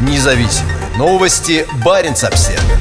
Независимые новости. Барин обсерва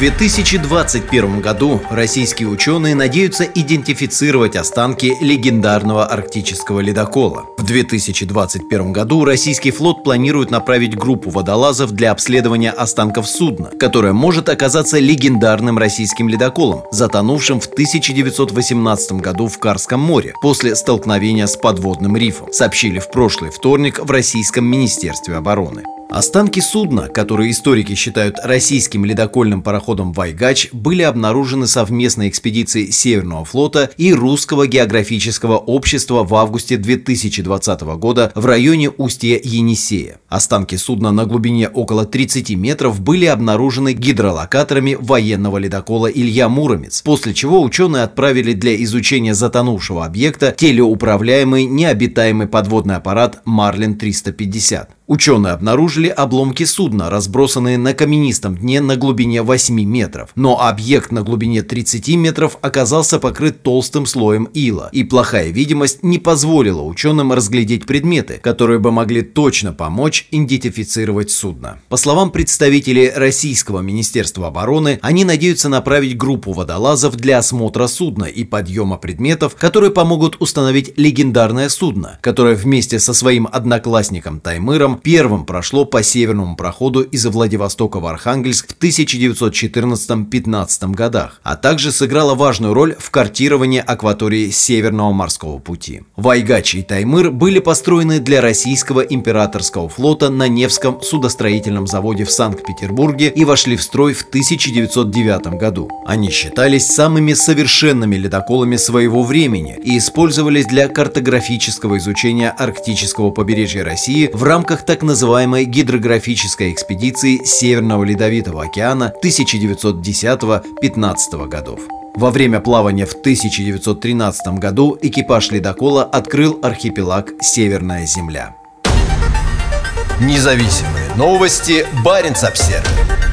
2021 году российские ученые надеются идентифицировать останки легендарного арктического ледокола. В 2021 году российский флот планирует направить группу водолазов для обследования останков судна, которое может оказаться легендарным российским ледоколом, затонувшим в 1918 году в Карском море после столкновения с подводным рифом, сообщили в прошлый вторник в Российском Министерстве обороны. Останки судна, которые историки считают российским ледокольным пароходом «Вайгач», были обнаружены совместной экспедицией Северного флота и Русского географического общества в августе 2020 года в районе устья Енисея. Останки судна на глубине около 30 метров были обнаружены гидролокаторами военного ледокола «Илья Муромец», после чего ученые отправили для изучения затонувшего объекта телеуправляемый необитаемый подводный аппарат «Марлин-350». Ученые обнаружили обломки судна, разбросанные на каменистом дне на глубине 8 метров. Но объект на глубине 30 метров оказался покрыт толстым слоем ила, и плохая видимость не позволила ученым разглядеть предметы, которые бы могли точно помочь идентифицировать судно. По словам представителей Российского Министерства обороны, они надеются направить группу водолазов для осмотра судна и подъема предметов, которые помогут установить легендарное судно, которое вместе со своим одноклассником Таймыром первым прошло по северному проходу из Владивостока в Архангельск в 1914-15 годах, а также сыграло важную роль в картировании акватории Северного морского пути. Вайгач и Таймыр были построены для российского императорского флота на Невском судостроительном заводе в Санкт-Петербурге и вошли в строй в 1909 году. Они считались самыми совершенными ледоколами своего времени и использовались для картографического изучения арктического побережья России в рамках так называемой гидрографической экспедиции Северного Ледовитого океана 1910-15 годов. Во время плавания в 1913 году экипаж ледокола открыл архипелаг Северная Земля. Независимые новости. Барин обсервис